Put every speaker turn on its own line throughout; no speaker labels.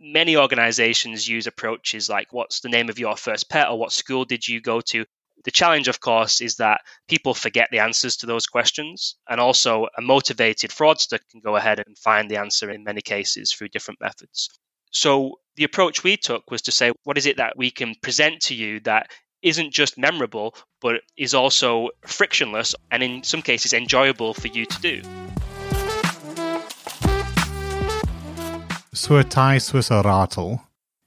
Many organizations use approaches like what's the name of your first pet or what school did you go to? The challenge, of course, is that people forget the answers to those questions. And also, a motivated fraudster can go ahead and find the answer in many cases through different methods. So the approach we took was to say, what is it that we can present to you that isn't just memorable, but is also frictionless and in some cases enjoyable for you to do?
Suatai Ratel.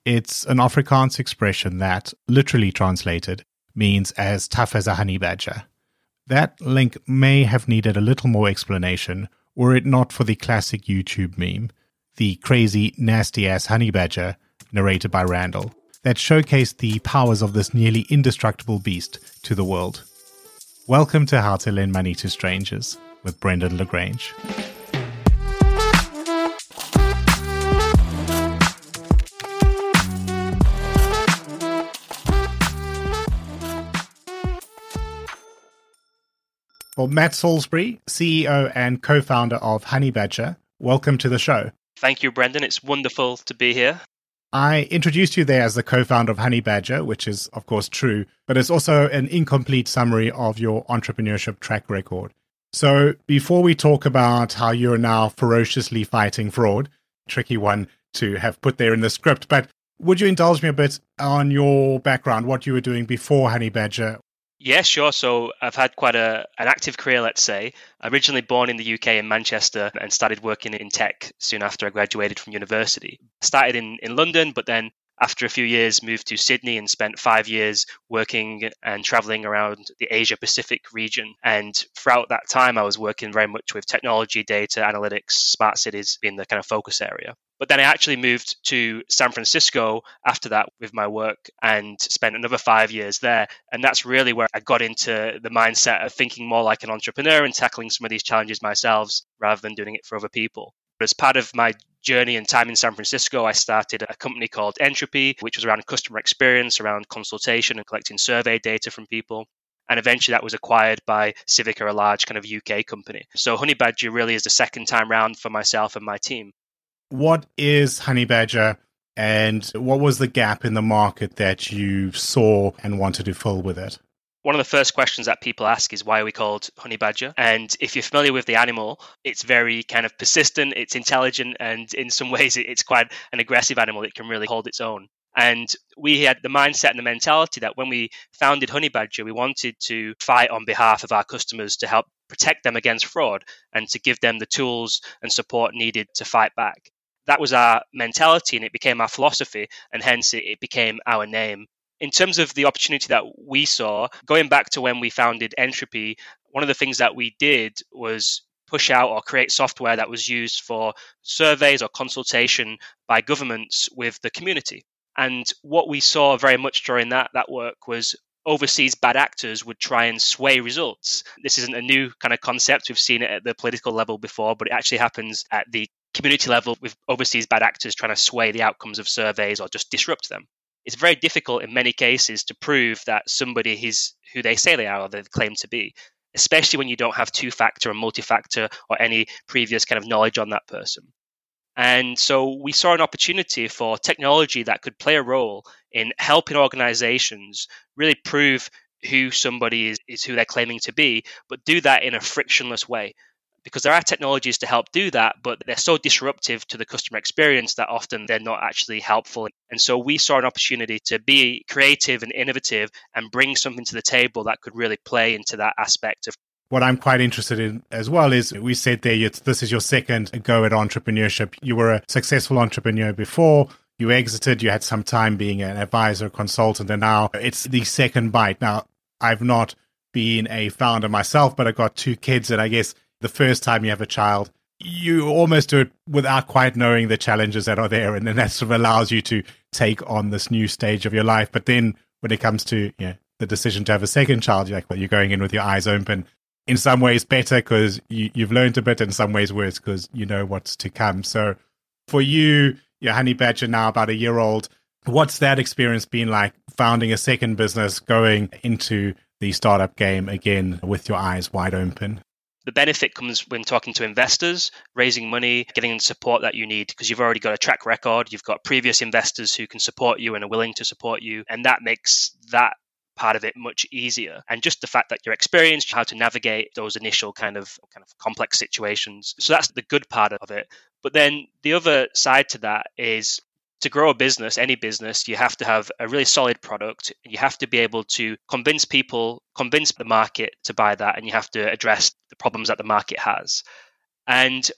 It's an Afrikaans expression that, literally translated, means as tough as a honey badger. That link may have needed a little more explanation were it not for the classic YouTube meme the crazy, nasty ass honey badger, narrated by Randall, that showcased the powers of this nearly indestructible beast to the world. Welcome to How to Lend Money to Strangers with Brendan le Grange. Well, Matt Salisbury, CEO and co founder of Honey Badger, welcome to the show.
Thank you, Brendan. It's wonderful to be here.
I introduced you there as the co founder of Honey Badger, which is, of course, true, but it's also an incomplete summary of your entrepreneurship track record. So, before we talk about how you're now ferociously fighting fraud, tricky one to have put there in the script, but would you indulge me a bit on your background, what you were doing before Honey Badger?
Yeah, sure. So I've had quite a an active career, let's say. Originally born in the UK in Manchester and started working in tech soon after I graduated from university. Started in, in London, but then after a few years moved to Sydney and spent five years working and traveling around the Asia Pacific region. And throughout that time, I was working very much with technology, data, analytics, smart cities being the kind of focus area. But then I actually moved to San Francisco after that with my work and spent another five years there. And that's really where I got into the mindset of thinking more like an entrepreneur and tackling some of these challenges myself rather than doing it for other people. As part of my journey and time in San Francisco, I started a company called Entropy, which was around customer experience, around consultation and collecting survey data from people. And eventually that was acquired by Civica, a large kind of UK company. So Honey Badger really is the second time round for myself and my team
what is Honey Badger and what was the gap in the market that you saw and wanted to fill with it?
One of the first questions that people ask is why are we called honey badger? And if you're familiar with the animal, it's very kind of persistent, it's intelligent, and in some ways it's quite an aggressive animal. It can really hold its own. And we had the mindset and the mentality that when we founded Honey Badger, we wanted to fight on behalf of our customers to help protect them against fraud and to give them the tools and support needed to fight back that was our mentality and it became our philosophy and hence it became our name in terms of the opportunity that we saw going back to when we founded entropy one of the things that we did was push out or create software that was used for surveys or consultation by governments with the community and what we saw very much during that that work was overseas bad actors would try and sway results. This isn't a new kind of concept. We've seen it at the political level before, but it actually happens at the community level with overseas bad actors trying to sway the outcomes of surveys or just disrupt them. It's very difficult in many cases to prove that somebody is who they say they are or they claim to be, especially when you don't have two factor or multi factor or any previous kind of knowledge on that person. And so we saw an opportunity for technology that could play a role in helping organizations really prove who somebody is, is who they're claiming to be, but do that in a frictionless way because there are technologies to help do that, but they're so disruptive to the customer experience that often they're not actually helpful. And so we saw an opportunity to be creative and innovative and bring something to the table that could really play into that aspect of.
What I'm quite interested in as well is we said there, this is your second go at entrepreneurship. You were a successful entrepreneur before. You exited, you had some time being an advisor, consultant, and now it's the second bite. Now, I've not been a founder myself, but I've got two kids, and I guess the first time you have a child, you almost do it without quite knowing the challenges that are there. And then that sort of allows you to take on this new stage of your life. But then when it comes to you know, the decision to have a second child, you're like, well, you're going in with your eyes open. In some ways, better because you, you've learned a bit. In some ways, worse because you know what's to come. So for you, your honey badger now about a year old, what's that experience been like founding a second business, going into the startup game again with your eyes wide open?
The benefit comes when talking to investors, raising money, getting the support that you need because you've already got a track record. You've got previous investors who can support you and are willing to support you. And that makes that part of it much easier and just the fact that you're experienced how to navigate those initial kind of kind of complex situations so that's the good part of it but then the other side to that is to grow a business, any business, you have to have a really solid product. You have to be able to convince people, convince the market to buy that, and you have to address the problems that the market has. And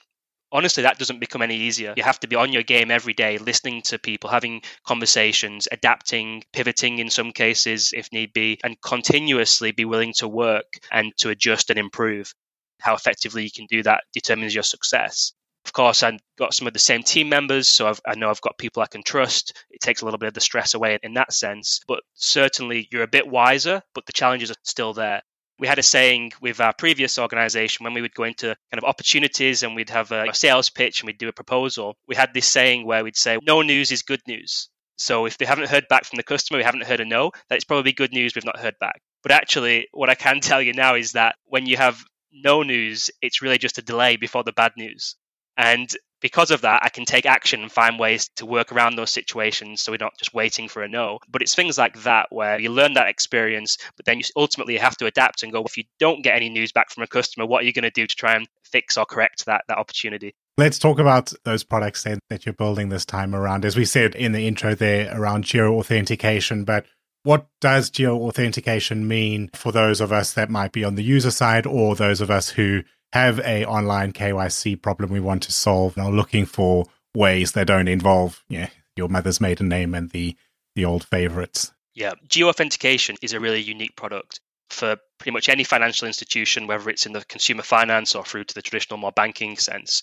honestly, that doesn't become any easier. You have to be on your game every day, listening to people, having conversations, adapting, pivoting in some cases if need be, and continuously be willing to work and to adjust and improve. How effectively you can do that determines your success. Of course, I've got some of the same team members, so I've, i know I've got people I can trust. It takes a little bit of the stress away in that sense, but certainly you're a bit wiser, but the challenges are still there. We had a saying with our previous organization when we would go into kind of opportunities and we'd have a, sales pitch and we'd do a proposal. We had this saying where we'd say, No news is good news. So if they haven't heard back from the customer, we haven't heard a no, that it's probably good news we've not heard back. But actually, what I can tell you now is that when you have no news, it's really just a delay before the bad news. And because of that, I can take action and find ways to work around those situations so we're not just waiting for a no. But it's things like that where you learn that experience, but then you ultimately have to adapt and go, if you don't get any news back from a customer, what are you going to do to try and fix or correct that, that opportunity?
Let's talk about those products then that you're building this time around. As we said in the intro there around geo authentication, but what does geo authentication mean for those of us that might be on the user side or those of us who have a online KYC problem we want to solve and are looking for ways that don't involve yeah, your mother's maiden name and the, the old favorites.
Yeah, geo authentication is a really unique product for pretty much any financial institution, whether it's in the consumer finance or through to the traditional more banking sense.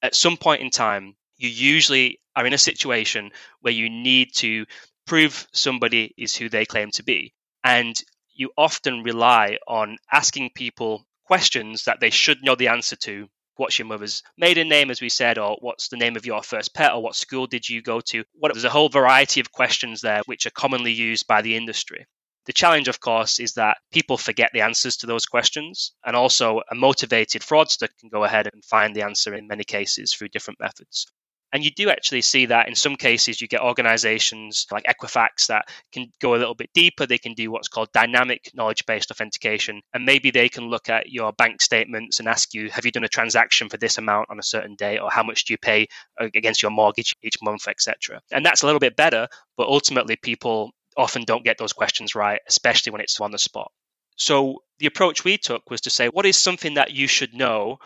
At some point in time, you usually are in a situation where you need to prove somebody is who they claim to be. And you often rely on asking people questions that they should know the answer to. What's your mother's maiden name, as we said, or what's the name of your first pet, or what school did you go to? What, there's a whole variety of questions there which are commonly used by the industry. The challenge, of course, is that people forget the answers to those questions, and also a motivated fraudster can go ahead and find the answer in many cases through different methods. And you do actually see that in some cases, you get organizations like Equifax that can go a little bit deeper. They can do what's called dynamic knowledge based authentication. And maybe they can look at your bank statements and ask you, have you done a transaction for this amount on a certain day? Or how much do you pay against your mortgage each month, etc. And that's a little bit better. But ultimately, people often don't get those questions right, especially when it's on the spot. So the approach we took was to say, what is something that you should know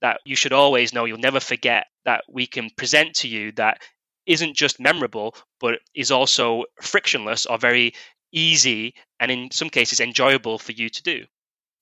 that you should always know, you'll never forget, that we can present to you that isn't just memorable, but is also frictionless or very easy and in some cases enjoyable for you to do.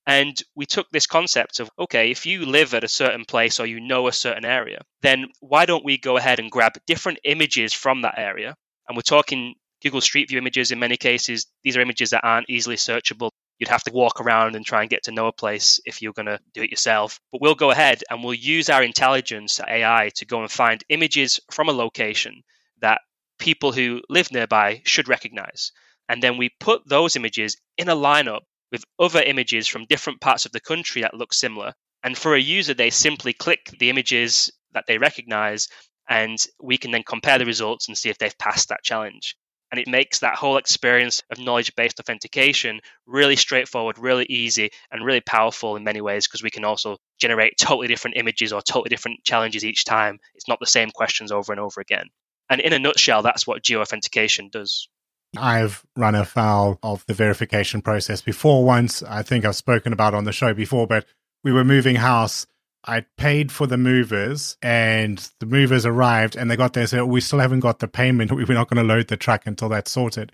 And we took this concept of okay, if you live at a certain place or you know a certain area, then why don't we go ahead and grab different images from that area? And we're talking Google Street View images in many cases. These are images that aren't easily searchable you'd have to walk around and try and get to know a place if you're going to do it yourself. But we'll go ahead and we'll use our intelligence AI to go and find images from a location that people who live nearby should recognize. And then we put those images in a lineup with other images from different parts of the country that look similar. And for a user, they simply click the images that they recognize, and we can then compare the results and see if they've passed that challenge and it makes that whole experience of knowledge based authentication really straightforward, really easy, and really powerful in many ways because we can also generate totally different images or totally different challenges each time. It's not the same questions over and over again. And in a nutshell, that's what geo authentication does.
I've run afoul of the verification process before once. I think I've spoken about on the show before, but we were moving house I paid for the movers and the movers arrived and they got there and said, oh, we still haven't got the payment. We're not going to load the truck until that's sorted.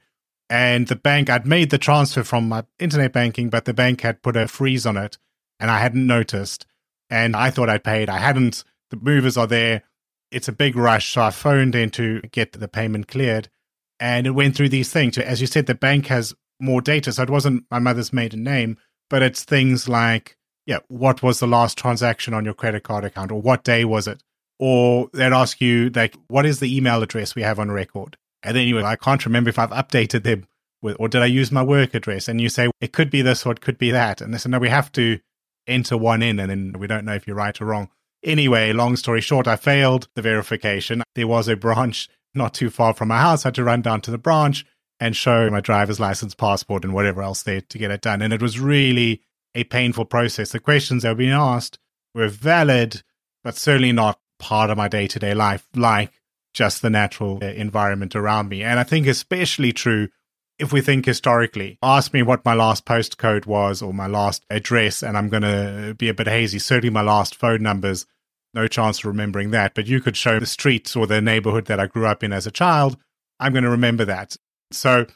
And the bank, I'd made the transfer from my internet banking, but the bank had put a freeze on it and I hadn't noticed. And I thought I'd paid. I hadn't The movers are there. It's a big rush. So I phoned in to get the payment cleared. And it went through these things. As you said, the bank has more data. So it wasn't my mother's maiden name, but it's things like, yeah, what was the last transaction on your credit card account? Or what day was it? Or they'd ask you, like, what is the email address we have on record? And then you were, I can't remember if I've updated them with, or did I use my work address? And you say, it could be this or it could be that. And they said, no, we have to enter one in and then we don't know if you're right or wrong. Anyway, long story short, I failed the verification. There was a branch not too far from my house. I had to run down to the branch and show my driver's license, passport, and whatever else there to get it done. And it was really a painful process. The questions that were being asked were valid, but certainly not part of my day to day life, like just the natural uh, environment around me. And I think especially true if we think historically. Ask me what my last postcode was or my last address, and I'm going to be a bit hazy. Certainly my last phone numbers, no chance of remembering that. But you could show the streets or the neighborhood that I grew up in as a child. I'm going to remember that. So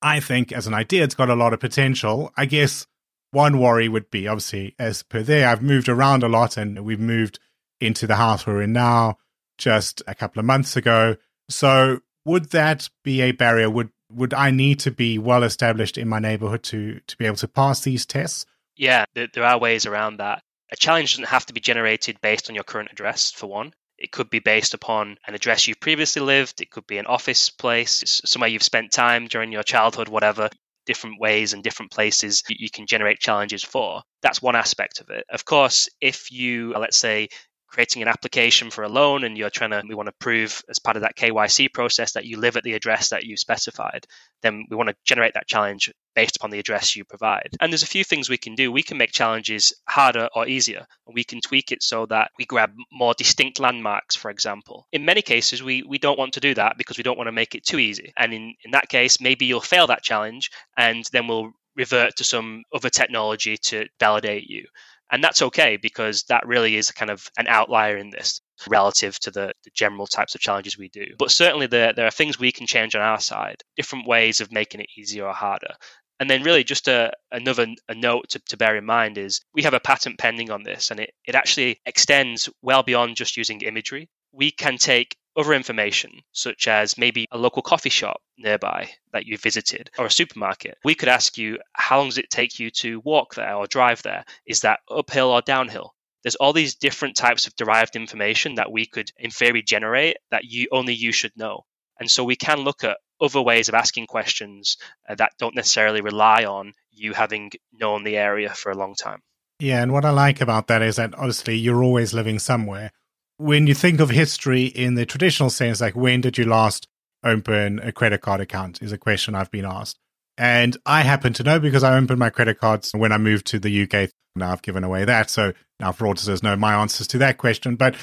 I think as an idea, it's got a lot of potential. I guess one worry would be obviously, as per there, I've moved around a lot and we've moved into the house we're in now just a couple of months ago. So would that be a barrier? Would would I need to be well established in my neighborhood to to be able to pass these tests?
Yeah, there, there are ways around that. A challenge doesn't have to be generated based on your current address, for one. It could be based upon an address you've previously lived. It could be an office place, somewhere you've spent time during your childhood, whatever. Different ways and different places you can generate challenges for. That's one aspect of it. Of course, if you, let's say, creating an application for a loan and you're trying to we want to prove as part of that KYC process that you live at the address that you specified then we want to generate that challenge based upon the address you provide. And there's a few things we can do. We can make challenges harder or easier we can tweak it so that we grab more distinct landmarks for example. In many cases we we don't want to do that because we don't want to make it too easy. And in in that case maybe you'll fail that challenge and then we'll revert to some other technology to validate you and that's okay because that really is kind of an outlier in this relative to the, the general types of challenges we do. But certainly there, there are things we can change on our side, different ways of making it easier or harder. And then, really, just a, another a note to, to, bear in mind is we have a patent pending on this, and it, it actually extends well beyond just using imagery. We can take other information, such as maybe a local coffee shop nearby that you visited or a supermarket. We could ask you, how long does it take you to walk there or drive there? Is that uphill or downhill? There's all these different types of derived information that we could, in theory, generate that you only you should know. And so we can look at other ways of asking questions uh, that don't necessarily rely on you having known the area for a long time.
Yeah, and what I like about that is that obviously you're always living somewhere when you think of history in the traditional sense, like when did you last open a credit card account is a question I've been asked. And I happen to know because I opened my credit cards when I moved to the UK. Now I've given away that. So now for auditors know my answers to that question. But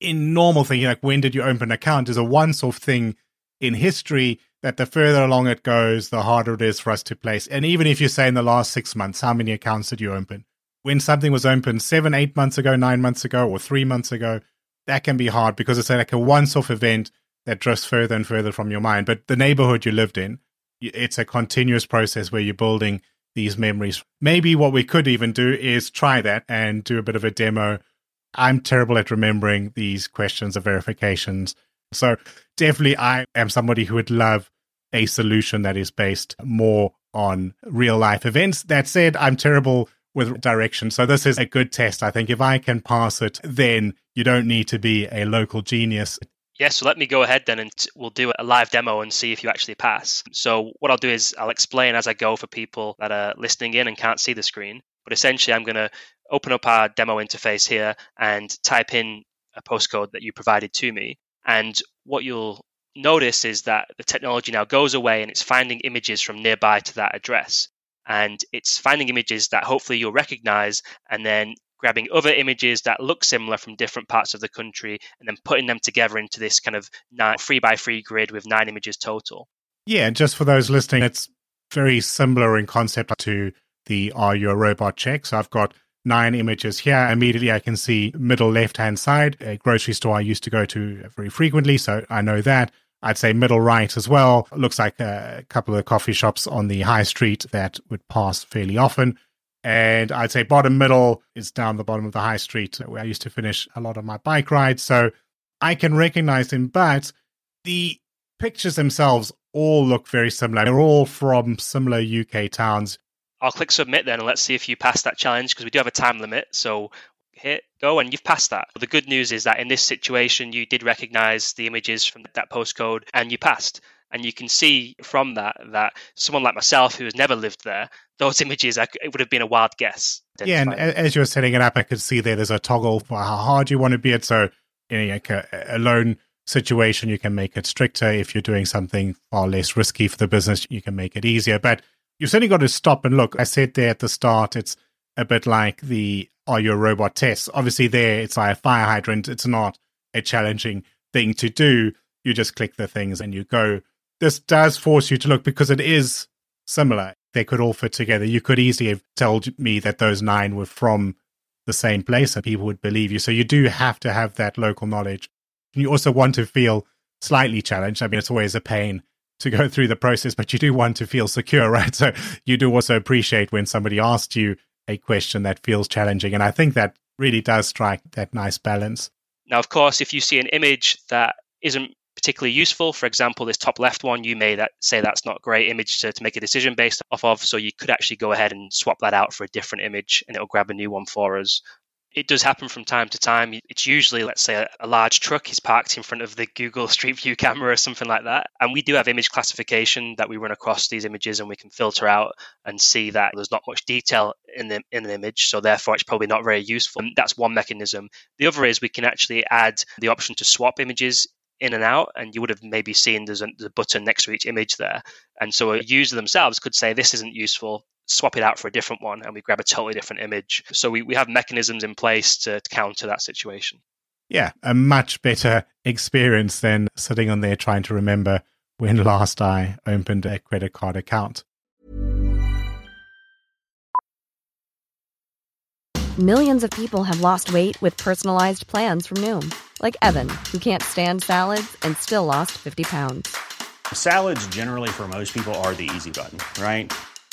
in normal thinking, like when did you open an account is a once off thing in history that the further along it goes, the harder it is for us to place. And even if you say in the last six months, how many accounts did you open? When something was opened seven, eight months ago, nine months ago, or three months ago, that can be hard because it's like a once off event that drifts further and further from your mind. But the neighborhood you lived in, it's a continuous process where you're building these memories. Maybe what we could even do is try that and do a bit of a demo. I'm terrible at remembering these questions of verifications. So definitely I am somebody who would love a solution that is based more on real life events. That said, I'm terrible with direction. So this is a good test. I think if I can pass it, then you don't need to be a local genius.
Yeah, so let me go ahead then and we'll do a live demo and see if you actually pass. So, what I'll do is I'll explain as I go for people that are listening in and can't see the screen. But essentially, I'm going to open up our demo interface here and type in a postcode that you provided to me. And what you'll notice is that the technology now goes away and it's finding images from nearby to that address and it's finding images that hopefully you'll recognize and then grabbing other images that look similar from different parts of the country and then putting them together into this kind of nine, three by three grid with nine images total.
Yeah, just for those listening, it's very similar in concept to the Are You a Robot check. So I've got nine images here. Immediately I can see middle left hand side, a grocery store I used to go to very frequently. So I know that. I'd say middle right as well. Looks like a couple of coffee shops on the high street that would pass fairly often. And I'd say bottom middle is down the bottom of the high street where I used to finish a lot of my bike rides. So I can recognize him, but the pictures themselves all look very similar. They're all from similar UK towns.
I'll click submit then and let's see if you pass that challenge because we do have a time limit. So hit go and you've passed that. The good news is that in this situation, you did recognize the images from that postcode and you passed. And you can see from that that someone like myself who has never lived there, those images, it would have been a wild guess.
Yeah, and as you were setting it up, I could see there there's a toggle for how hard you want to be it. So, in like a, a loan situation, you can make it stricter. If you're doing something far less risky for the business, you can make it easier. But you've certainly got to stop and look. I said there at the start, it's a bit like the Are your Robot tests. Obviously, there it's like a fire hydrant. It's not a challenging thing to do. You just click the things and you go this does force you to look because it is similar. They could all fit together. You could easily have told me that those nine were from the same place and people would believe you. So you do have to have that local knowledge. You also want to feel slightly challenged. I mean, it's always a pain to go through the process, but you do want to feel secure, right? So you do also appreciate when somebody asks you a question that feels challenging. And I think that really does strike that nice balance.
Now, of course, if you see an image that isn't particularly useful. For example, this top left one, you may that say that's not great image to, to make a decision based off of. So you could actually go ahead and swap that out for a different image and it'll grab a new one for us. It does happen from time to time. It's usually, let's say, a, a large truck is parked in front of the Google Street View camera or something like that. And we do have image classification that we run across these images and we can filter out and see that there's not much detail in the in an image. So therefore, it's probably not very useful. And that's one mechanism. The other is we can actually add the option to swap images in and out, and you would have maybe seen there's a, the button next to each image there. And so a user themselves could say, This isn't useful, swap it out for a different one, and we grab a totally different image. So we, we have mechanisms in place to, to counter that situation.
Yeah, a much better experience than sitting on there trying to remember when last I opened a credit card account.
Millions of people have lost weight with personalized plans from Noom, like Evan, who can't stand salads and still lost 50 pounds.
Salads, generally, for most people, are the easy button, right?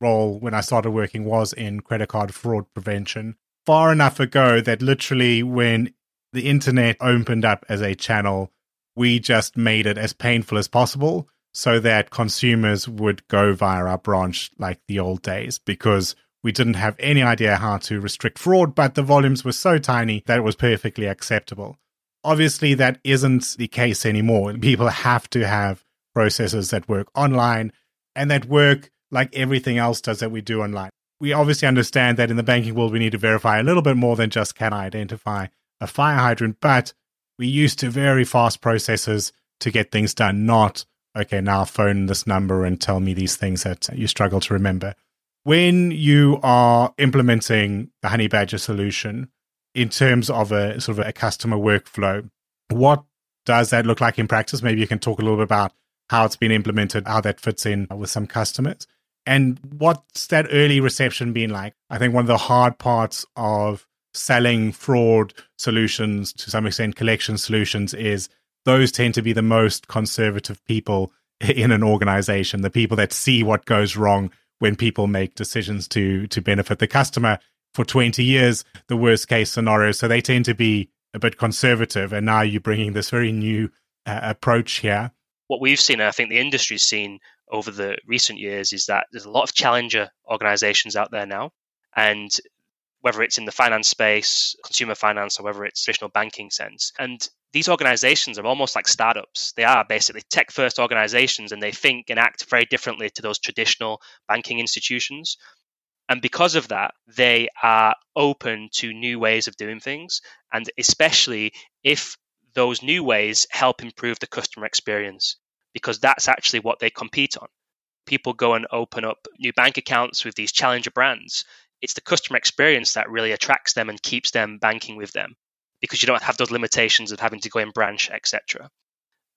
role when I started working was in credit card fraud prevention. Far enough ago that literally when the internet opened up as a channel, we just made it as painful as possible so that consumers would go via our branch like the old days because we didn't have any idea how to restrict fraud, but the volumes were so tiny that it was perfectly acceptable. Obviously, that isn't the case anymore. People have to have processes that work online and that work like everything else does that we do online. We obviously understand that in the banking world, we need to verify a little bit more than just can I identify a fire hydrant, but we used to very fast processes to get things done, not, okay, now phone this number and tell me these things that you struggle to remember. When you are implementing the Honey Badger solution in terms of a sort of a customer workflow, what does that look like in practice? Maybe you can talk a little bit about how it's been implemented, how that fits in with some customers. And what's that early reception been like? I think one of the hard parts of selling fraud solutions, to some extent, collection solutions, is those tend to be the most conservative people in an organization, the people that see what goes wrong when people make decisions to to benefit the customer for 20 years, the worst case scenario. So they tend to be a bit conservative. And now you're bringing this very new uh, approach here.
What we've seen, and I think the industry's seen, over the recent years is that there's a lot of challenger organizations out there now. And whether it's in the finance space, consumer finance, or whether it's traditional banking sense. And these organizations are almost like startups. They are basically tech first organizations and they think and act very differently to those traditional banking institutions. And because of that, they are open to new ways of doing things. And especially if those new ways help improve the customer experience, because that's actually what they compete on. People go and open up new bank accounts with these challenger brands. It's the customer experience that really attracts them and keeps them banking with them because you don't have those limitations of having to go in branch, etc.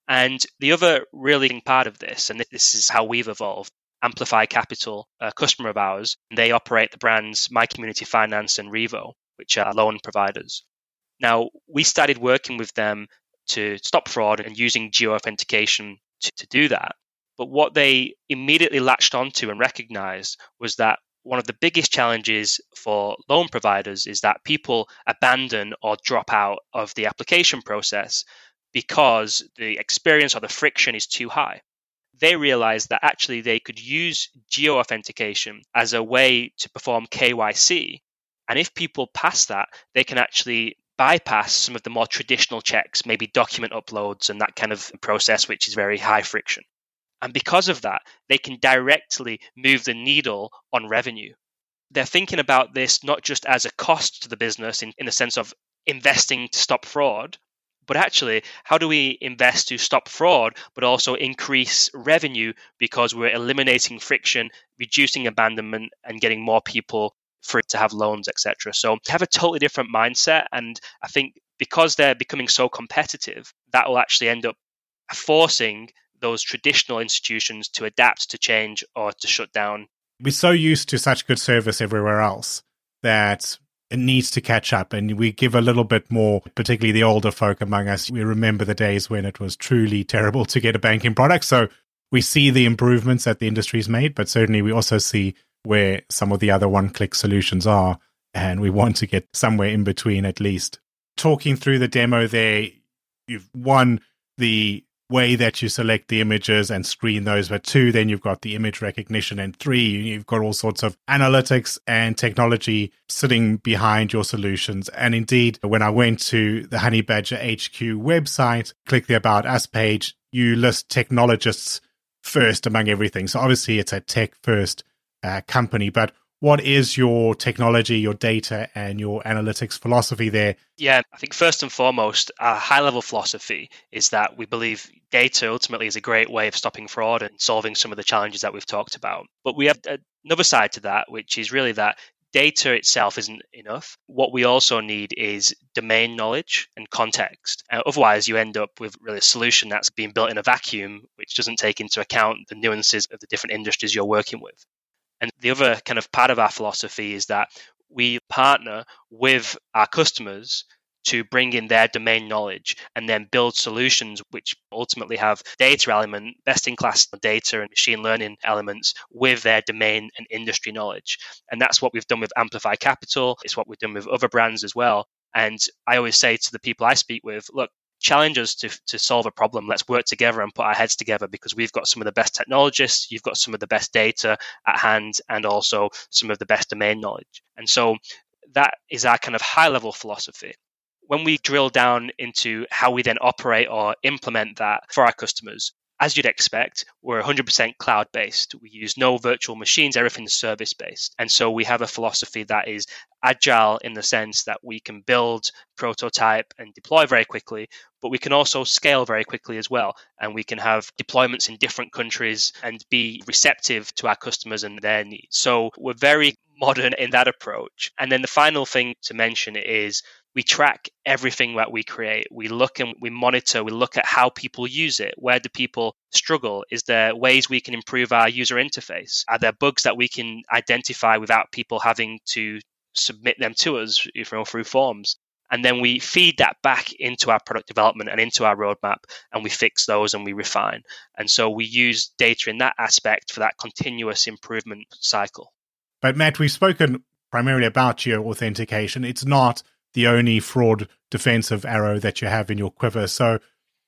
And the other really part of this, and this is how we've evolved, Amplify Capital, a customer of ours, they operate the brands My Community Finance and Revo, which are loan providers. Now, we started working with them to stop fraud and using geo authentication to, to do that. But what they immediately latched onto and recognized was that one of the biggest challenges for loan providers is that people abandon or drop out of the application process because the experience or the friction is too high. They realized that actually they could use geo authentication as a way to perform KYC. And if people pass that, they can actually bypass some of the more traditional checks, maybe document uploads and that kind of process, which is very high friction. And because of that, they can directly move the needle on revenue. They're thinking about this not just as a cost to the business in, in the sense of investing to stop fraud, but actually, how do we invest to stop fraud, but also increase revenue because we're eliminating friction, reducing abandonment, and getting more people free to have loans, etc. So they have a totally different mindset. And I think because they're becoming so competitive, that will actually end up forcing those traditional institutions to adapt to change or to shut down.
We're so used to such good service everywhere else that it needs to catch up and we give a little bit more, particularly the older folk among us. We remember the days when it was truly terrible to get a banking product. So we see the improvements that the industry's made, but certainly we also see where some of the other one click solutions are. And we want to get somewhere in between at least. Talking through the demo there, you've won the way that you select the images and screen those. But two, then you've got the image recognition. And three, you've got all sorts of analytics and technology sitting behind your solutions. And indeed, when I went to the Honey Badger HQ website, click the About Us page, you list technologists first among everything. So obviously, it's a tech first uh, company. But what is your technology, your data, and your analytics philosophy there?
Yeah, I think first and foremost, our high level philosophy is that we believe data ultimately is a great way of stopping fraud and solving some of the challenges that we've talked about. But we have another side to that, which is really that data itself isn't enough. What we also need is domain knowledge and context. Uh, otherwise, you end up with really a solution that's being built in a vacuum, which doesn't take into account the nuances of the different industries you're working with. And the other kind of part of our philosophy is that we partner with our customers to bring in their domain knowledge and then build solutions which ultimately have data element, best in class data and machine learning elements with their domain and industry knowledge. And that's what we've done with Amplify Capital. It's what we've done with other brands as well. And I always say to the people I speak with, look, challenge us to, to solve a problem. Let's work together and put our heads together because we've got some of the best technologists, you've got some of the best data at hand, and also some of the best domain knowledge. And so that is our kind of high level philosophy. When we drill down into how we then operate or implement that for our customers, as you'd expect, we're 100% cloud based. We use no virtual machines, everything's service based. And so we have a philosophy that is agile in the sense that we can build, prototype, and deploy very quickly, but we can also scale very quickly as well. And we can have deployments in different countries and be receptive to our customers and their needs. So we're very modern in that approach. And then the final thing to mention is we track everything that we create. We look and we monitor, we look at how people use it. Where do people struggle? Is there ways we can improve our user interface? Are there bugs that we can identify without people having to submit them to us through forms? And then we feed that back into our product development and into our roadmap, and we fix those and we refine. And so we use data in that aspect for that continuous improvement cycle.
But Matt, we've spoken primarily about geo authentication. It's not the only fraud defensive arrow that you have in your quiver. So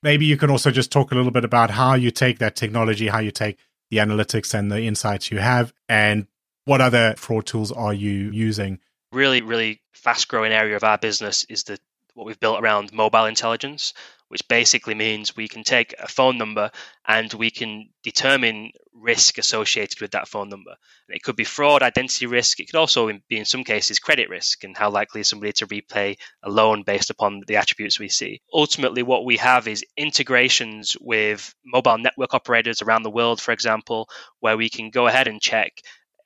maybe you can also just talk a little bit about how you take that technology, how you take the analytics and the insights you have, and what other fraud tools are you using
Really, really fast growing area of our business is the what we've built around mobile intelligence, which basically means we can take a phone number and we can determine risk associated with that phone number. And it could be fraud, identity risk. It could also be, in some cases, credit risk and how likely is somebody to repay a loan based upon the attributes we see. Ultimately, what we have is integrations with mobile network operators around the world, for example, where we can go ahead and check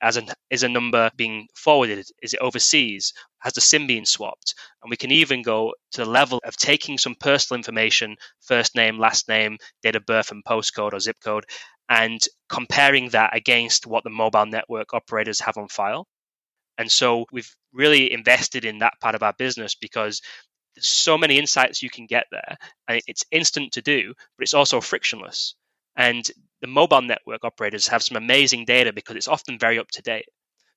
as an is a number being forwarded is it overseas has the sim been swapped? And we can even go to the level of taking some personal information first name last name date of birth and postcode or zip code and comparing that against what the mobile network operators have on file. And so we've really invested in that part of our business because there's so many insights you can get there and it's instant to do but it's also frictionless. And the mobile network operators have some amazing data because it's often very up to date.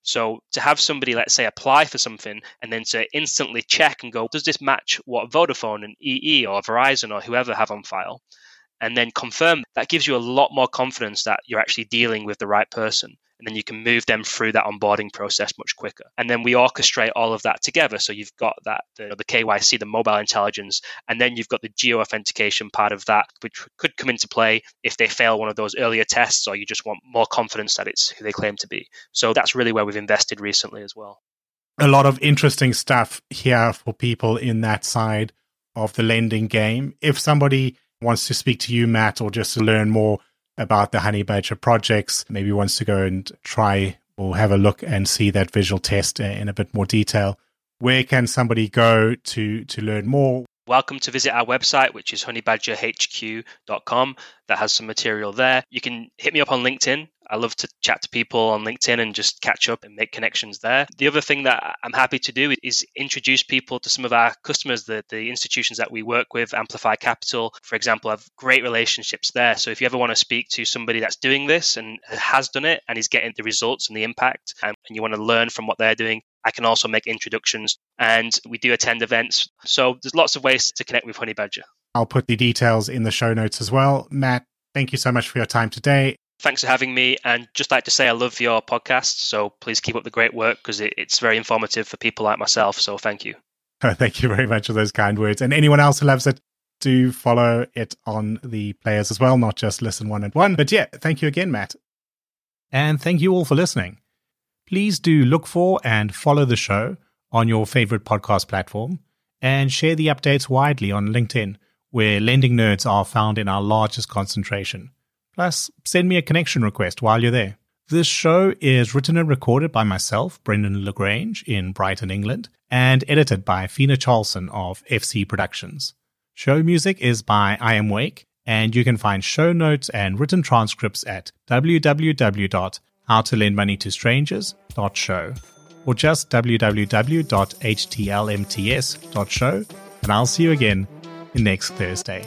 So to have somebody, let's say, apply for something and then to instantly check and go, does this match what Vodafone and EE or Verizon or whoever have on file? And then confirm that gives you a lot more confidence that you're actually dealing with the right person and then you can move them through that onboarding process much quicker. And then we orchestrate all of that together. So you've got that the, the KYC, the mobile intelligence, and then you've got the geo authentication part of that, which could come into play if they fail one of those earlier tests, or you just want more confidence that it's who they claim to be. So that's really where we've invested recently as well.
A lot of interesting stuff here for people in that side of the lending game. If somebody wants to speak to you, Matt, or just to learn more about the Honey Badger projects, maybe wants to go and try or have a look and see that visual test in a bit more detail, where can somebody go to to learn more?
Welcome to visit our website, which is honeybadgerhq.com. That has some material there. You can hit me up on LinkedIn. I love to chat to people on LinkedIn and just catch up and make connections there. The other thing that I'm happy to do is introduce people to some of our customers, the, the institutions that we work with, Amplify Capital, for example, have great relationships there. So if you ever want to speak to somebody that's doing this and has done it and is getting the results and the impact, and, and you want to learn from what they're doing, I can also make introductions and we do attend events. So there's lots of ways to connect with Honey Badger.
I'll put the details in the show notes as well. Matt, thank you so much for your time today.
Thanks for having me. And just like to say, I love your podcast. So please keep up the great work because it, it's very informative for people like myself. So thank you.
thank you very much for those kind words. And anyone else who loves it, do follow it on the players as well, not just listen one and one. But yeah, thank you again, Matt. And thank you all for listening. Please do look for and follow the show on your favorite podcast platform and share the updates widely on LinkedIn, where lending nerds are found in our largest concentration. Plus, send me a connection request while you're there. This show is written and recorded by myself, Brendan le Grange, in Brighton, England, and edited by Fina Charlson of FC Productions. Show music is by I Am Wake, and you can find show notes and written transcripts at www.howtolendmoneytostrangers.show or just www.htlmts.show, and I'll see you again next Thursday.